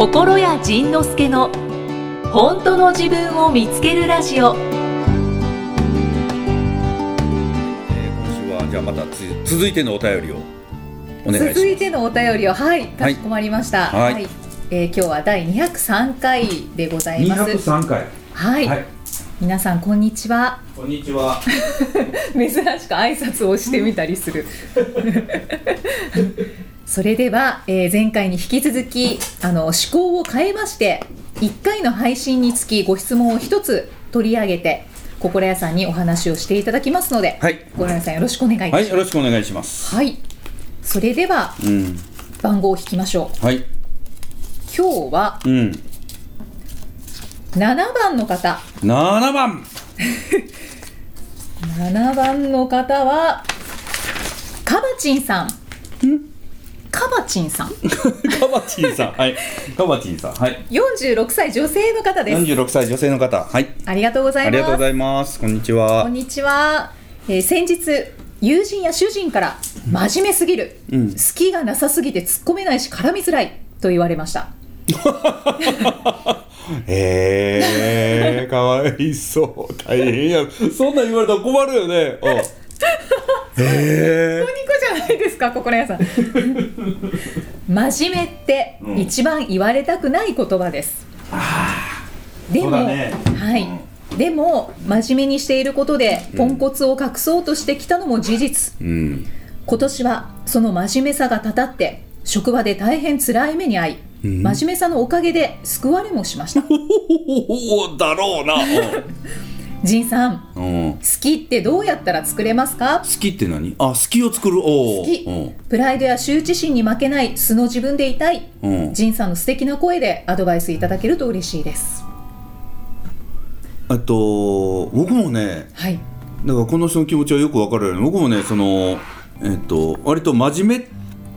心谷仁之助の本当の自分を見つけるラジオ。えー今週はじゃあまたつ続いてのお便りをお願いします。続いてのお便りをはいかしこまりました。はい。えー今日は第203回でございます。203回。はい、はい。皆さんこんにちは。こんにちは。珍しく挨拶をしてみたりする それでは、えー前回に引き続きあの思考を変えまして1回の配信につきご質問を1つ取り上げて心屋さんにお話をしていただきますので、はい。心屋さんよろしくお願いします。はいよろしくお願いします。はい、それではうん。番号を引きましょう。はい。今日はうん。7番の方。7番。7番の方はカバチンさん？カバチンさん。カバチンさん。はい。カバチンさん。はい。46歳女性の方です。46歳女性の方。はい。ありがとうございます。ありがとうございます。こんにちは。こんにちは、えー先日友人や主人から真面目すぎる、うん。隙がなさすぎて突っ込めないし絡みづらい。と言われました。へ えかわいそう。大変や。そんなん言われたら困るよねう。んへえニコじゃないですか心屋さん。真面目ってうん。一番言われたくない言葉です、でも、そうだね。はい、でも真面目にしていることでポンコツを隠そうとしてきたのも事実、うん。今年はその真面目さがたたって職場で大変辛い目に遭い、うん。真面目さのおかげで救われもしました。だろうな仁さんうん、うん、好きってどうやったら作れますか？好きって何？あ好きを作る。好き。プライドや羞恥心に負けない素の自分でいたい。うん。うん仁さんの素敵な声でアドバイスいただけると嬉しいです。えっと僕もねはい。だからこの人の気持ちはよくわかるよね僕もねそのえっと割と真面目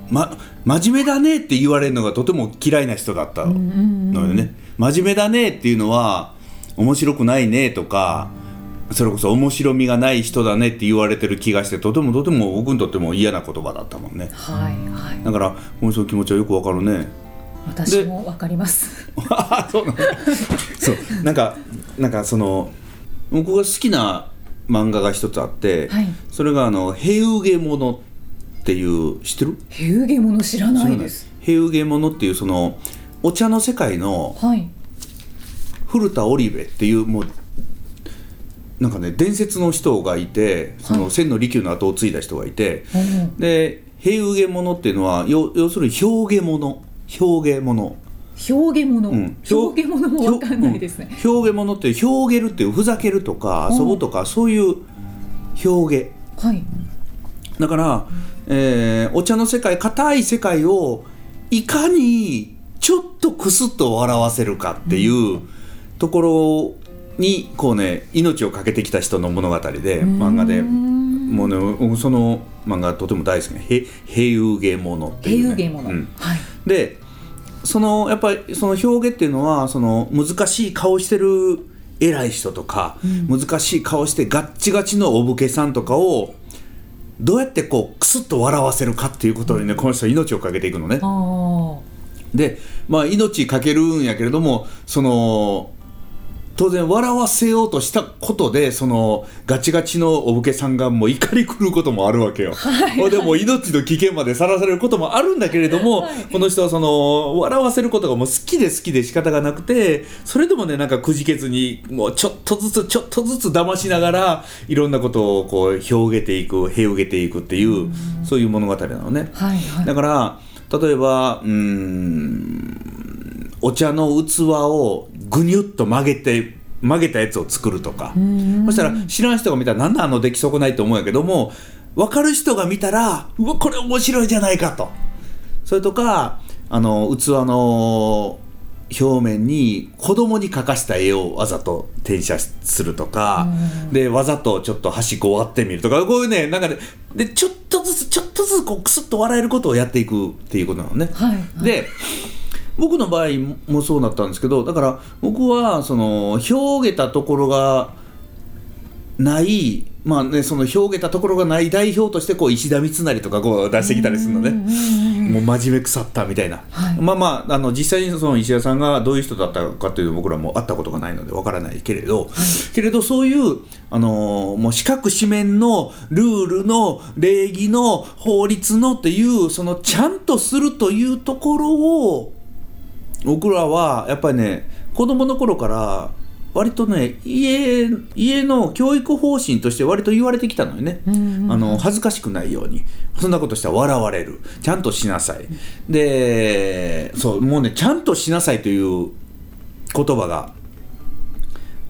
ま真面目だねって言われるのがとても嫌いな人だったのよね、真面目だねっていうのは面白くないねとかそれこそ面白みがない人だねって言われてる気がしてとてもとても僕にとっても嫌な言葉だったもんね。はいはい。だからこの人の気持ちはよくわかるね。私もわかります。あ そうなの。そう。なんかなんかその僕が好きな漫画が一つあって、はい。それがあの「ヘウゲモノ」っていう知ってる？ヘウゲモノ知らないです。ヘウゲモノっていうそのお茶の世界のはい古田織部っていうもうなんかね伝説の人がいてその千の利休の後を継いだ人がいて、うんでヘウゲモノっていうのは要要するに表現物。表現物。表現物、うん。表現物もわかんないですね、うん。表現物っていう表現るっていうふざけるとか遊ぶとかそういう表現。はい。だから、えーお茶の世界硬い世界をいかにちょっとクスッと笑わせるかっていうところにこうね命を懸けてきた人の物語で漫画で。もうね僕その漫画とても大好きな「へ平ウゲモノ」っていう、ね、はい。でそのやっぱりその表現っていうのはその難しい顔してる偉い人とか、難しい顔してガッチガチのお武家さんとかをどうやってこうクスッと笑わせるかっていうことにねこの人は命を懸けていくのね。あでまあ命かけるんやけれどもその当然笑わせようとしたことでそのガチガチのお武家さんがもう怒り狂うこともあるわけよ。ほいでもう命の危険までさらされることもあるんだけれども、この人はその笑わせることがもう好きで好きで仕方がなくてそれでもねなんかくじけずにもうちょっとずつちょっとずつ騙しながらいろんなことをこう広げていく平げていくっていう、そういう物語なのね。はいはいだから例えばうーんお茶の器をぐにゅっと曲げて曲げたやつを作るとか。そしたら知らん人が見たらなんだあの出来損ないと思うんやけども分かる人が見たらうわこれ面白いじゃないかと。それとかあの器の表面に子供に描かした絵をわざと転写するとか、でわざとちょっと端っこ割ってみるとか。こういうねなんかねでちょっとずつちょっとずつこうクスッと笑えることをやっていくっていうことなのね。はいはい。で僕の場合もそうなったんですけどだから僕はその表げたところがないまあねその表げたところがない代表としてこう石田三成とかこう出してきたりするのね。もう真面目腐ったみたいな、はい。まあまああの実際にその石田さんがどういう人だったかというと僕らも会ったことがないのでわからないけれど、けれどそういう、あのーもう四角四面のルールの礼儀の法律のっていうそのちゃんとするというところを僕らはやっぱりね子供の頃から割とね家家の教育方針として割と言われてきたのよね、あの恥ずかしくないように。そんなことしたら笑われる。ちゃんとしなさい。でそうもうねちゃんとしなさいという言葉が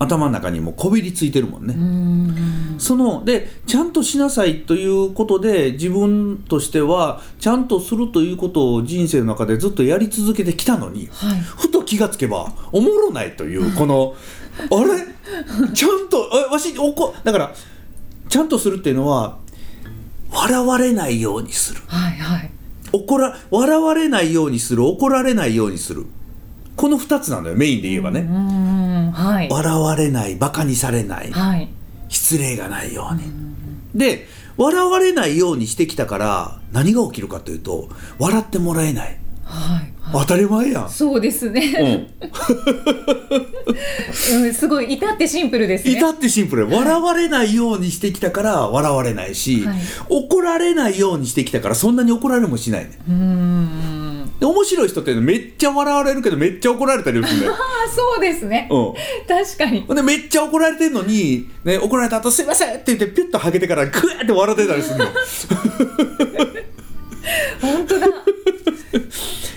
頭の中にもこびりついてるもんね、そのでちゃんとしなさいということで自分としてはちゃんとするということを人生の中でずっとやり続けてきたのに、はい。ふと気がつけばおもろないというこの あれ？ちゃんとあわしおこだからちゃんとするっていうのは笑われないようにする。はいはい。怒ら笑われないようにする怒られないようにする。この2つなのよメインで言えばね、うんはい。笑われないバカにされない。はい。失礼がないように。で笑われないようにしてきたから何が起きるかというと笑ってもらえない。はい当たり前やん。そうですうね、ん、うん、すごい至ってシンプルですね。至ってシンプル。笑われないようにしてきたから笑われないし、はい。怒られないようにしてきたからそんなに怒られもしないねうんで面白い人ってめっちゃ笑われるけどめっちゃ怒られたりするんだよ、あそうですね、うん。確かに。でめっちゃ怒られてんのに、ね、怒られた後すいませんって言ってピュッとはげてからグーって笑ってたりするの。本当だ。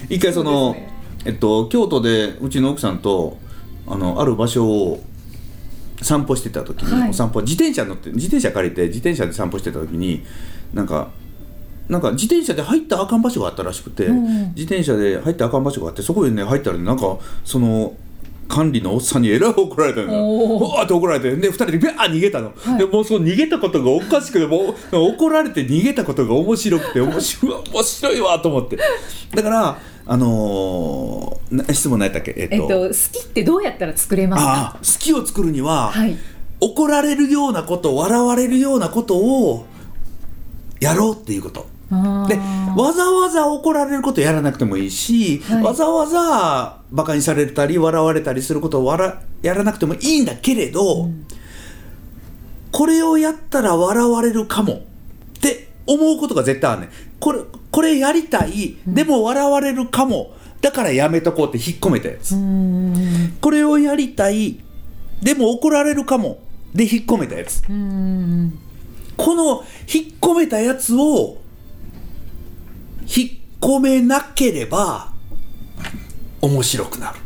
一回そのね。えっと、京都でうちの奥さんとあのある場所を散歩してた時に、はい。お散歩自転車乗って自転車借りて自転車で散歩してた時になんかなんか自転車で入ったらあかん場所があったらしくて、うん。自転車で入ったらあかん場所があってそこにね入ったらねなんかその管理のおっさんにえらい怒られたのよ。わー。って怒られてで2人でビャー逃げたの、はい。でもうその逃げたことがおかしくてもう怒られて逃げたことが面白くて面白い面白いわと思って。だからあのーな質問何やったっけ？えっと,、えっと好きってどうやったら作れますか？好きを作るには、はい。怒られるようなこと笑われるようなことをやろうっていうことでわざわざ怒られることやらなくてもいいし、はい。わざわざバカにされたり笑われたりすることをやらなくてもいいんだけれど、これをやったら笑われるかもって思うことが絶対あるねん。これこれやりたいでも笑われるかも。だからやめとこうって引っ込めたやつ、うんこれをやりたいでも怒られるかも。で引っ込めたやつ。うん。この引っ込めたやつを引っ込めなければ面白くなる。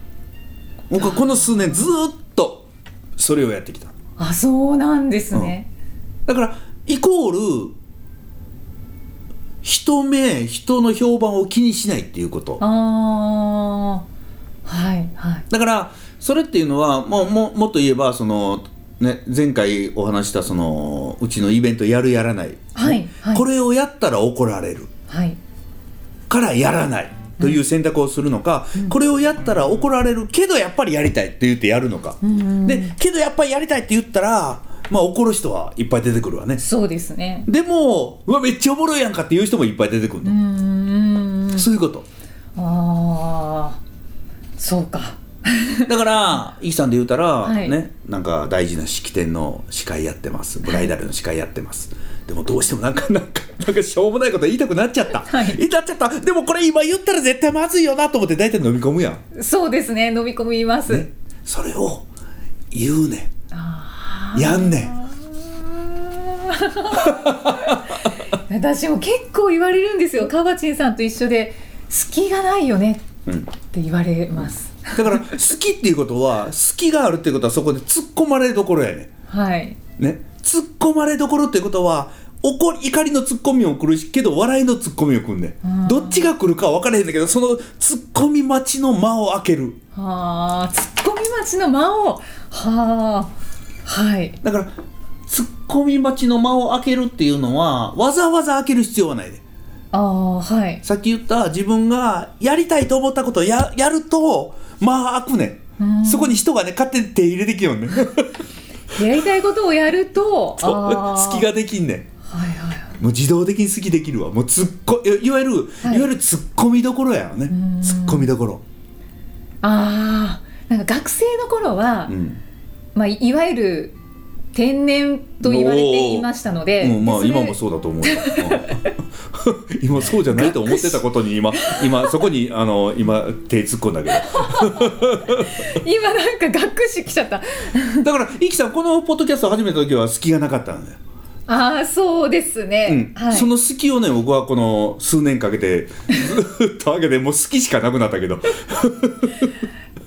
僕はこの数年ずーっとそれをやってきた。あそうなんですね、だからイコール人目人の評判を気にしないっていうこと。ああはいはい。だからそれっていうのはもうももっと言えばその、ね、前回お話したそのうちのイベントやるやらない、はいはい。これをやったら怒られる。はいからやらないという選択をするのか、これをやったら怒られるけどやっぱりやりたいって言ってやるのか、でけどやっぱりやりたいって言ったらまあ怒る人はいっぱい出てくるわね。そうですね。でもうわめっちゃおもろいやんかっていう人もいっぱい出てくるの、うんそういうこと。ああそうか。だからイーさんで言うたら、はい。ねなんか大事な式典の司会やってます。ブライダルの司会やってます、でもどうしてもなんかなんか なんかしょうもないこと言いたくなっちゃった、はい。言っちゃった。でもこれ今言ったら絶対まずいよなと思って大体飲み込むやん。そうですね。飲み込みます、ね、それを言うね。やんね。私も結構言われるんですよ。かばちんさんと一緒で隙がないよね。うん。って言われます、だから好きっていうことは好きがあるっていうことはそこで突っ込まれるところやね。はい。んね突っ込まれどころっていうことは怒り怒りの突っ込みも来るしけど笑いの突っ込みも来るねうん。んどっちが来るかは分からへんだけどその突っ込み待ちの間を開ける。はあツッコミ待ちの間を。はあはい。だから突っ込み待ちの間を開けるっていうのはわざわざ開ける必要はないで。ああはい。さっき言った自分がやりたいと思ったことをややるとまあ開くねん。そこに人がね勝手に手入れてきよんねん やりたいことをやると隙ができんねん。はいはいもう自動的に好きできるわ。もうツッコいいわゆる、はい。い、わゆるツッコミどころやよね。ん。ツッコミどころ、ああなんか学生の頃は、うん。まあ、いいわゆる天然と言われていましたので、うん、まあ今もそうだと思う 今そうじゃないと思ってたことに今今そこにあの今手突っ込んだけど。今なんかがっくしきちゃった。だからイキさんこのポッドキャスト始めた時は隙がなかったんだよ、ああそうですね、うん。はい、その隙をね僕はこの数年かけてずっと上げてもう好きしかなくなったけど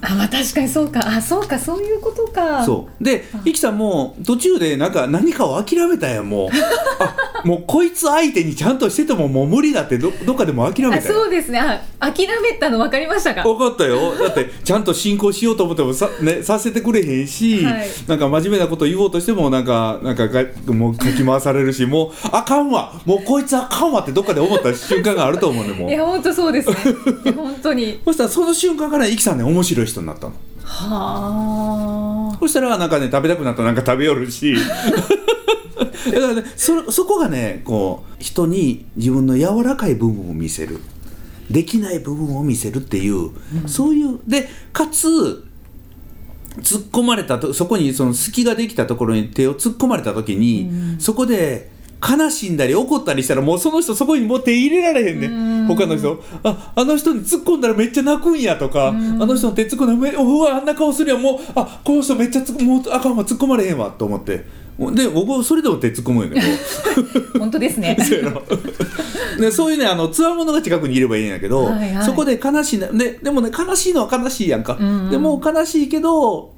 あまあ確かにそうか。あそうかそういうことか。そう。でイキさんも途中でなんか何かを諦めたやんもう。あもうこいつ相手にちゃんとしててももう無理だってどどっかでも諦めあたそうですね。あ諦めたの分かりましたか？分かったよ。だってちゃんと進行しようと思ってもさ,、ね、させてくれへんし、はい。なんか真面目なこと言おうとしてもなんかなんかがもうかき回されるしもうあかんわ。もうこいつあかんわってどっかで思った瞬間があると思うねもう。いや本当そうですね。本当に。そしたらその瞬間からイキさんね面白い人になったの。はあ。そしたらなんかね食べたくなったらなんか食べよるし。だからねそそこがねこう人に自分の柔らかい部分を見せる。できない部分を見せるっていう、そういうでかつ突っ込まれたとそこにその隙ができたところに手を突っ込まれた時に、そこで悲しんだり怒ったりしたらもうその人そこにもう手入れられへんね、うん。他の人ああの人に突っ込んだらめっちゃ泣くんやとか、あの人の手突っ込んだらめうわあんな顔するやんもうあこの人めっちゃつもうあかんわ突っ込まれへんわと思って。で僕はそれでも手突っ込むんやけど。本当ですね。そうやろ。でそういうねあのつわものが近くにいればいいんやけど、はいはい。そこで悲しいなででもね悲しいのは悲しいやんか、うんうん。でも悲しいけど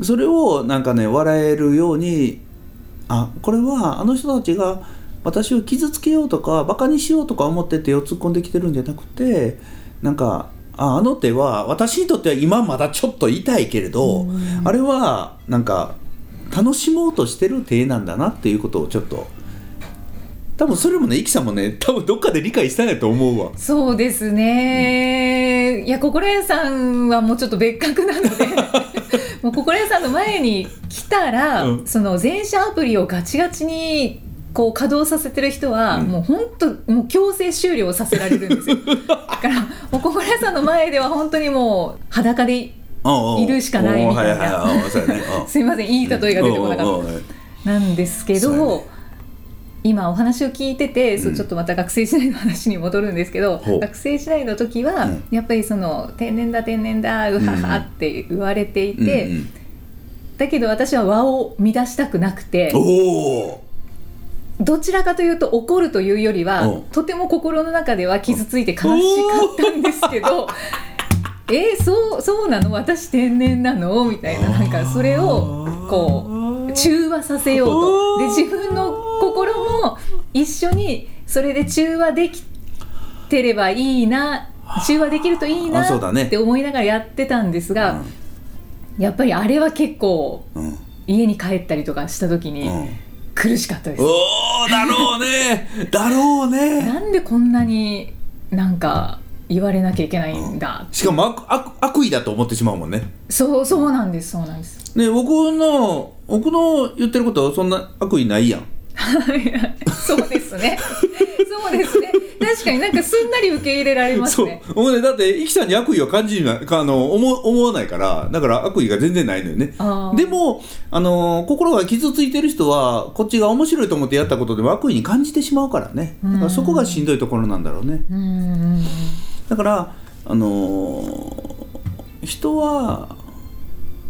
それをなんかね笑えるようにあこれはあの人たちが私を傷つけようとかバカにしようとか思って手を突っ込んできてるんじゃなくてなんかああの手は私にとっては今まだちょっと痛いけれど、あれはなんか楽しもうとしてる手なんだなっていうことをちょっと。多分それもねイキさんもね多分どっかで理解したんやと思うわ。そうですね、いや心屋さんはもうちょっと別格なので もう心屋さんの前に来たら、うん。その全社アプリをガチガチにこう稼働させてる人は、うん。もう本当もう強制終了させられるんですよ。だからもう心屋さんの前では本当にもう裸でいるしかないみたいな。すいませんいい例えが出てこなかった。なんですけど、今お話を聞いてて、そううんちょっとまた学生時代の話に戻るんですけど学生時代の時は、うん。やっぱりその「天然だ天然だうはは」って言われていて、うんうん。だけど私は和を乱したくなくてどちらかというと怒るというよりはうん。とても心の中では傷ついて悲しかったんですけど。えー、そうそうなの？私天然なの？みたいななんかそれをこう中和させようと。で自分の心も一緒にそれで中和できてればいいな中和できるといいなあそうだね。って思いながらやってたんですが、やっぱりあれは結構うん。うん家に帰ったりとかした時にうん。苦しかったです。おおだろうね。だろうね。なんでこんなになんか言われなきゃいけないんだ、しかも悪悪悪意だと思ってしまうもんね。そうそうなんですそうなんです。ね僕の僕の言ってることはそんな悪意ないやん。そうですね。そうですね。確かになんかすんなり受け入れられますね。もう。ねだってイキさんに悪意を感じるあの思思わないからだから悪意が全然ないのよね。でもあの心が傷ついてる人はこっちが面白いと思ってやったことでも悪意に感じてしまうからね。だからそこがしんどいところなんだろうね。だからあのー人は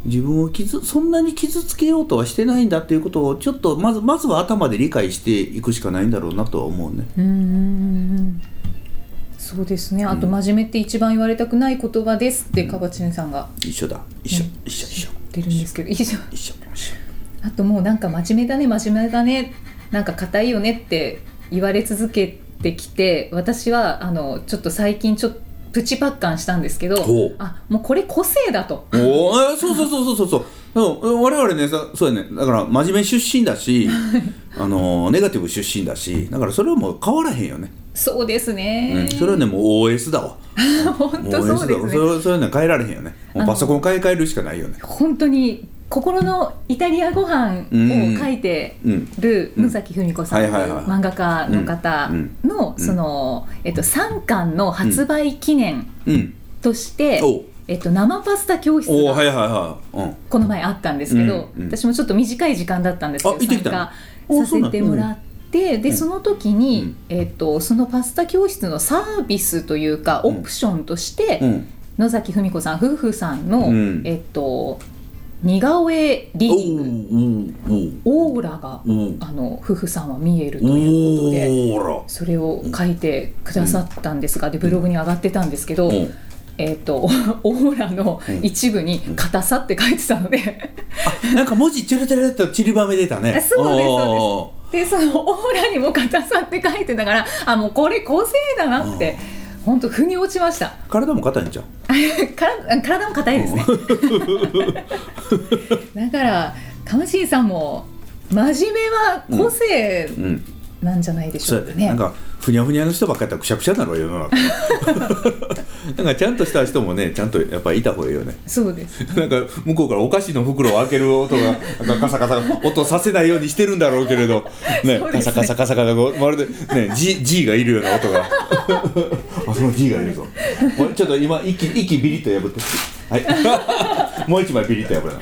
自分を傷そんなに傷つけようとはしてないんだっていうことをちょっとまずまずは頭で理解していくしかないんだろうなとは思うね。うんうんうん。うんそうですね。あと真面目って一番言われたくない言葉ですってかばちんさんが。一緒だ。一緒、うん一緒一緒。てるんですけど。一緒。一緒。あともうなんか真面目だね真面目だねなんか硬いよねって言われ続けてきて私はあのちょっと最近ちょっとプチパッカンしたんですけどあもうこれ個性だと。おー。そうそうそうそうそうそう。うん我々ねさそうやね。だから真面目出身だし あのーネガティブ出身だしだからそれはもう変わらへんよね、そうですうねん、、それはねもう OS だわ。本当そうですね。それはそれはね変えられへんよね。パソコン買い替えるしかないよね。本当に心のイタリアご飯を書いてうん。る野崎文子さんという漫画家の方のうん。その、えっと、3巻の発売記念うん。として、えっと、生パスタ教室がこの前あったんですけど、私もちょっと短い時間だったんですけど参加させてもらってでうん。その時に、うん。えっと、そのパスタ教室のサービスというかオプションとして、うん。野崎文子さん夫婦さんの、うん。えっと似顔絵リおーディングオーラがあの夫婦さんは見えるとおいうことでそれを書いてくださったんですがでブログに上がってたんですけど、うん。えっと オーラの一部に「硬さ」って書いてたので。なんか文字チラチラっと散りばめ出たね。あそうですおー。でそのオーラにも硬さって書いてたからあもうこれ個性だなって本当腑に落ちました。体も硬いんじゃん 体も硬いですね。だからかましんさんも真面目は個性うん。なんじゃないでしそうやょうかね、で。なんかふにゃふにゃの人ばっかりやったらくしゃくしゃになるわ世の中。なんかちゃんとした人もねちゃんとやっぱりいた方がいいよね。そうです。なんか向こうからお菓子の袋を開ける音がなんかカサカサ音させないようにしてるんだろうけれど、ねね。カサカサカサカサまるでね G, G がいるような音があその G がいるぞちょっと今息息ビリッと破ってはいもう一枚ビリッと破るな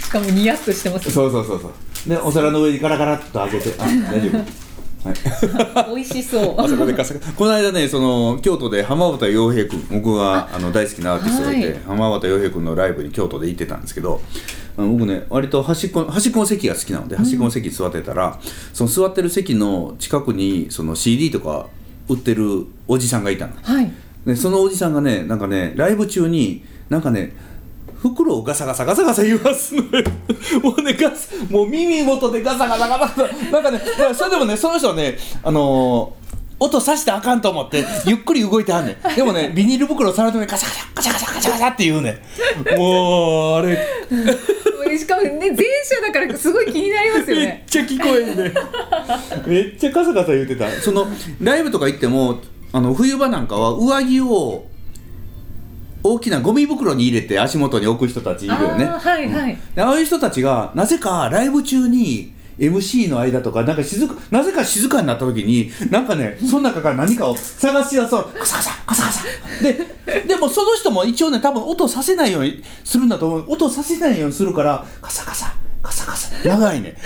しかもニヤッとしてますそうそうそうそうでお皿の上にガラガラっと開けてあ大丈夫はい。美味しそう。あそこでカサカサ。この間ねその京都で浜端洋平君僕があの大好きなアーティストがいて、はい。浜端洋平君のライブに京都で行ってたんですけど僕ね割と端っこ端っこの席が好きなので端っこの席に座ってたら、その座ってる席の近くにその CD とか売ってるおじさんがいたの。はい。でそのおじさんがねなんかねライブ中になんかね袋をガサガサガサガサ言いますのよもうねガスもう耳元でガサガサガサなんかねそれでもねその人はねあのー音さしてあかんと思ってゆっくり動いてはんねん。でもねビニール袋を皿の上にガサガサガサガサガサガサって言うねん。もうあれ。しかもね前者だからすごい気になりますよめっねちゃ聞こえんねめっちゃカサカサ言ってた。そのライブとか行ってもあの冬場なんかは上着を大きなゴミ袋に入れて足元に置く人たちいるよね。あーはいはい、でああいう人たちがなぜかライブ中に MC の間とかなんか静かなぜか静かになった時になんかねその中から何かを探し出そう。カサカサカサカサででもその人も一応ね多分音させないようにするんだと思う。音させないようにするからカサカサカサカサ。長いね。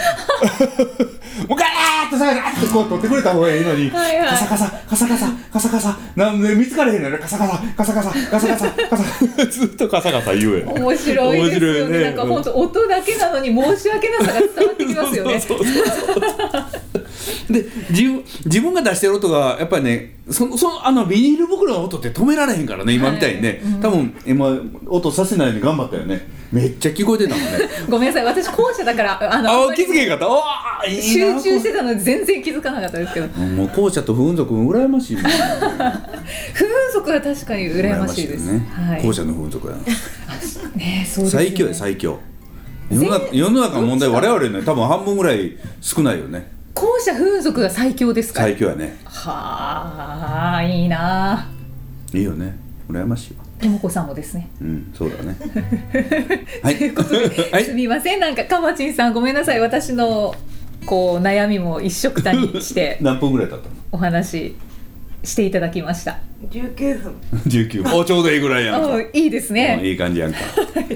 もうガーッとさガーッとこう取ってくれた方がいいのに。はいはい。カサカサカサカサカサカサ。なんで見つかれへんのよ。ねカサカサカサカサカサカサ。カサ ずっとカサカサ言うよね面白いですよね。面白いね。なんか本当音だけなのに申し訳なさが伝わってきますよね。そうそうそうそう。で自分自分が出してる音がやっぱりねそのそのあのビニール袋の音って止められへんからね今みたいにね、多分今音させないように頑張ったよねめっちゃ聞こえてたもんね。ごめんなさい。私後者だからあのあ気づけへんかった。集な。中してたので全然気づかなかったですけど。もう校舎と不運族羨ましい。もん風俗は確かに羨ましいです。よね、はい。校舎の不運族やなね そうね。最強や最強。世の中世の中の問題我々ね多分半分ぐらい少ないよね。後者風俗が最強ですか最強やね。はあいいないいよね。羨ましいわともこさんもですね。うんそうだね。はい。ということで、はい。すみません。なんかかまちんさんごめんなさい。私のこう悩みも一緒くたにして 何分ぐらい経ったの？お話ししていただきました。19分。19分。おちょうどいいぐらいやんか。おいいですうんねいい感じやんか。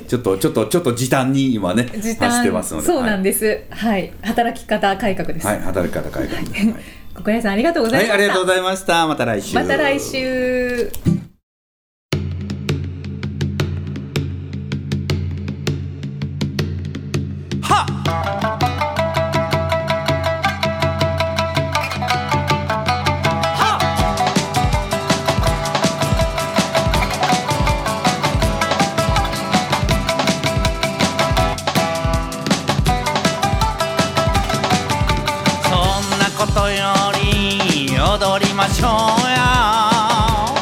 ちょっとちょっとちょっと時短に今ね時走って短ますので。そうなんでです。はい、働き方改革です、はい、はい、働き方変えてはい、小倉さんありがとうございました、はい、ありがとうございました。また来週。また来週や。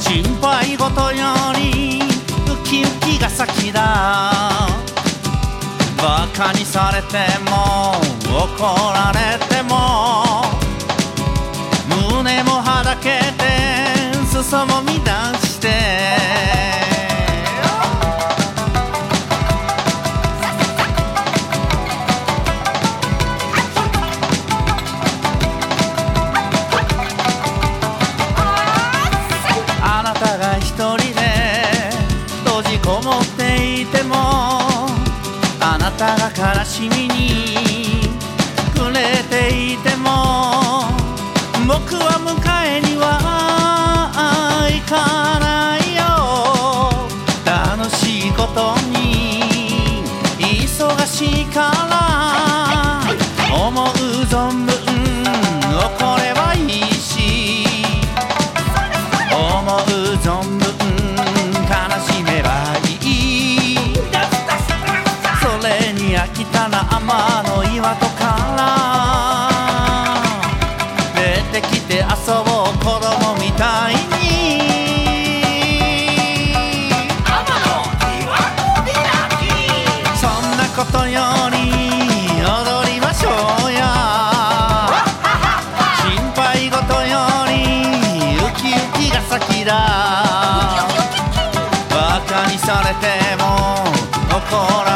心配事よりウキウキが先だ。バカにされても怒られても。胸もはだけて裾も乱して。君に飽きたな天の岩戸から出てきて遊ぼう子供みたいに。そんなことより踊りましょうや。心配事よりウキウキが先だ。バカにされても怒ら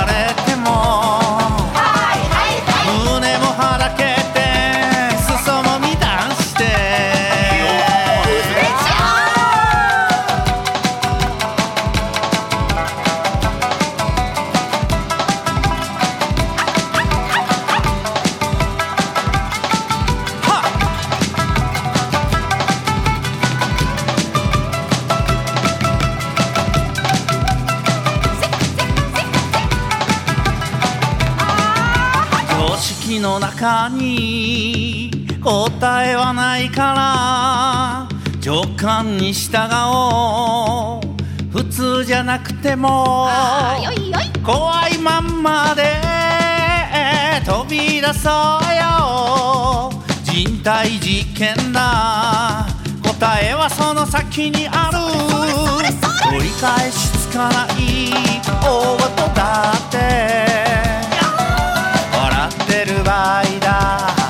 に従おう。普通じゃなくても怖いまんまで飛び出そうよ。人体実験だ。答えはその先にある。取り返しつかない大事だって。笑ってる場合だ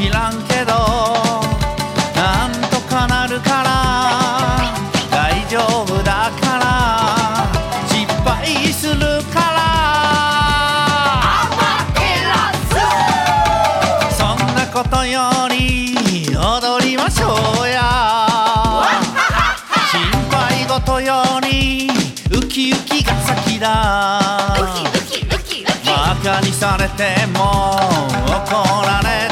知らんけどなんとかなるから大丈夫だから失敗するから。そんなことより踊りましょうや。心配事よりウキウキが先だ。バカにされても怒られて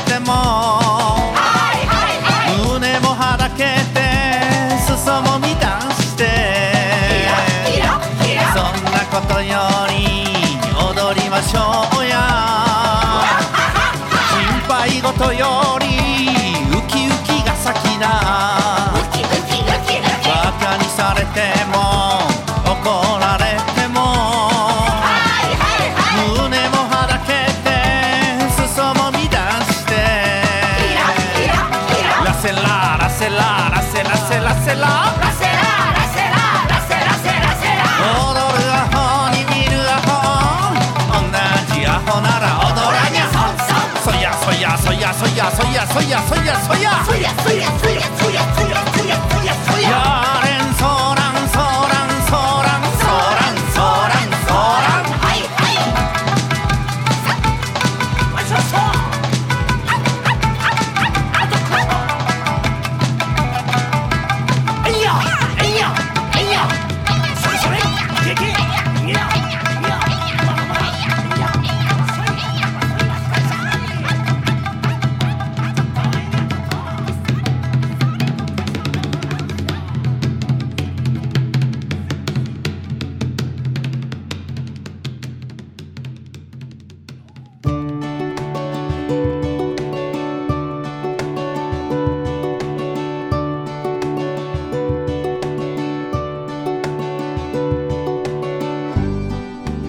随呀随呀随呀，随呀随呀随呀随呀。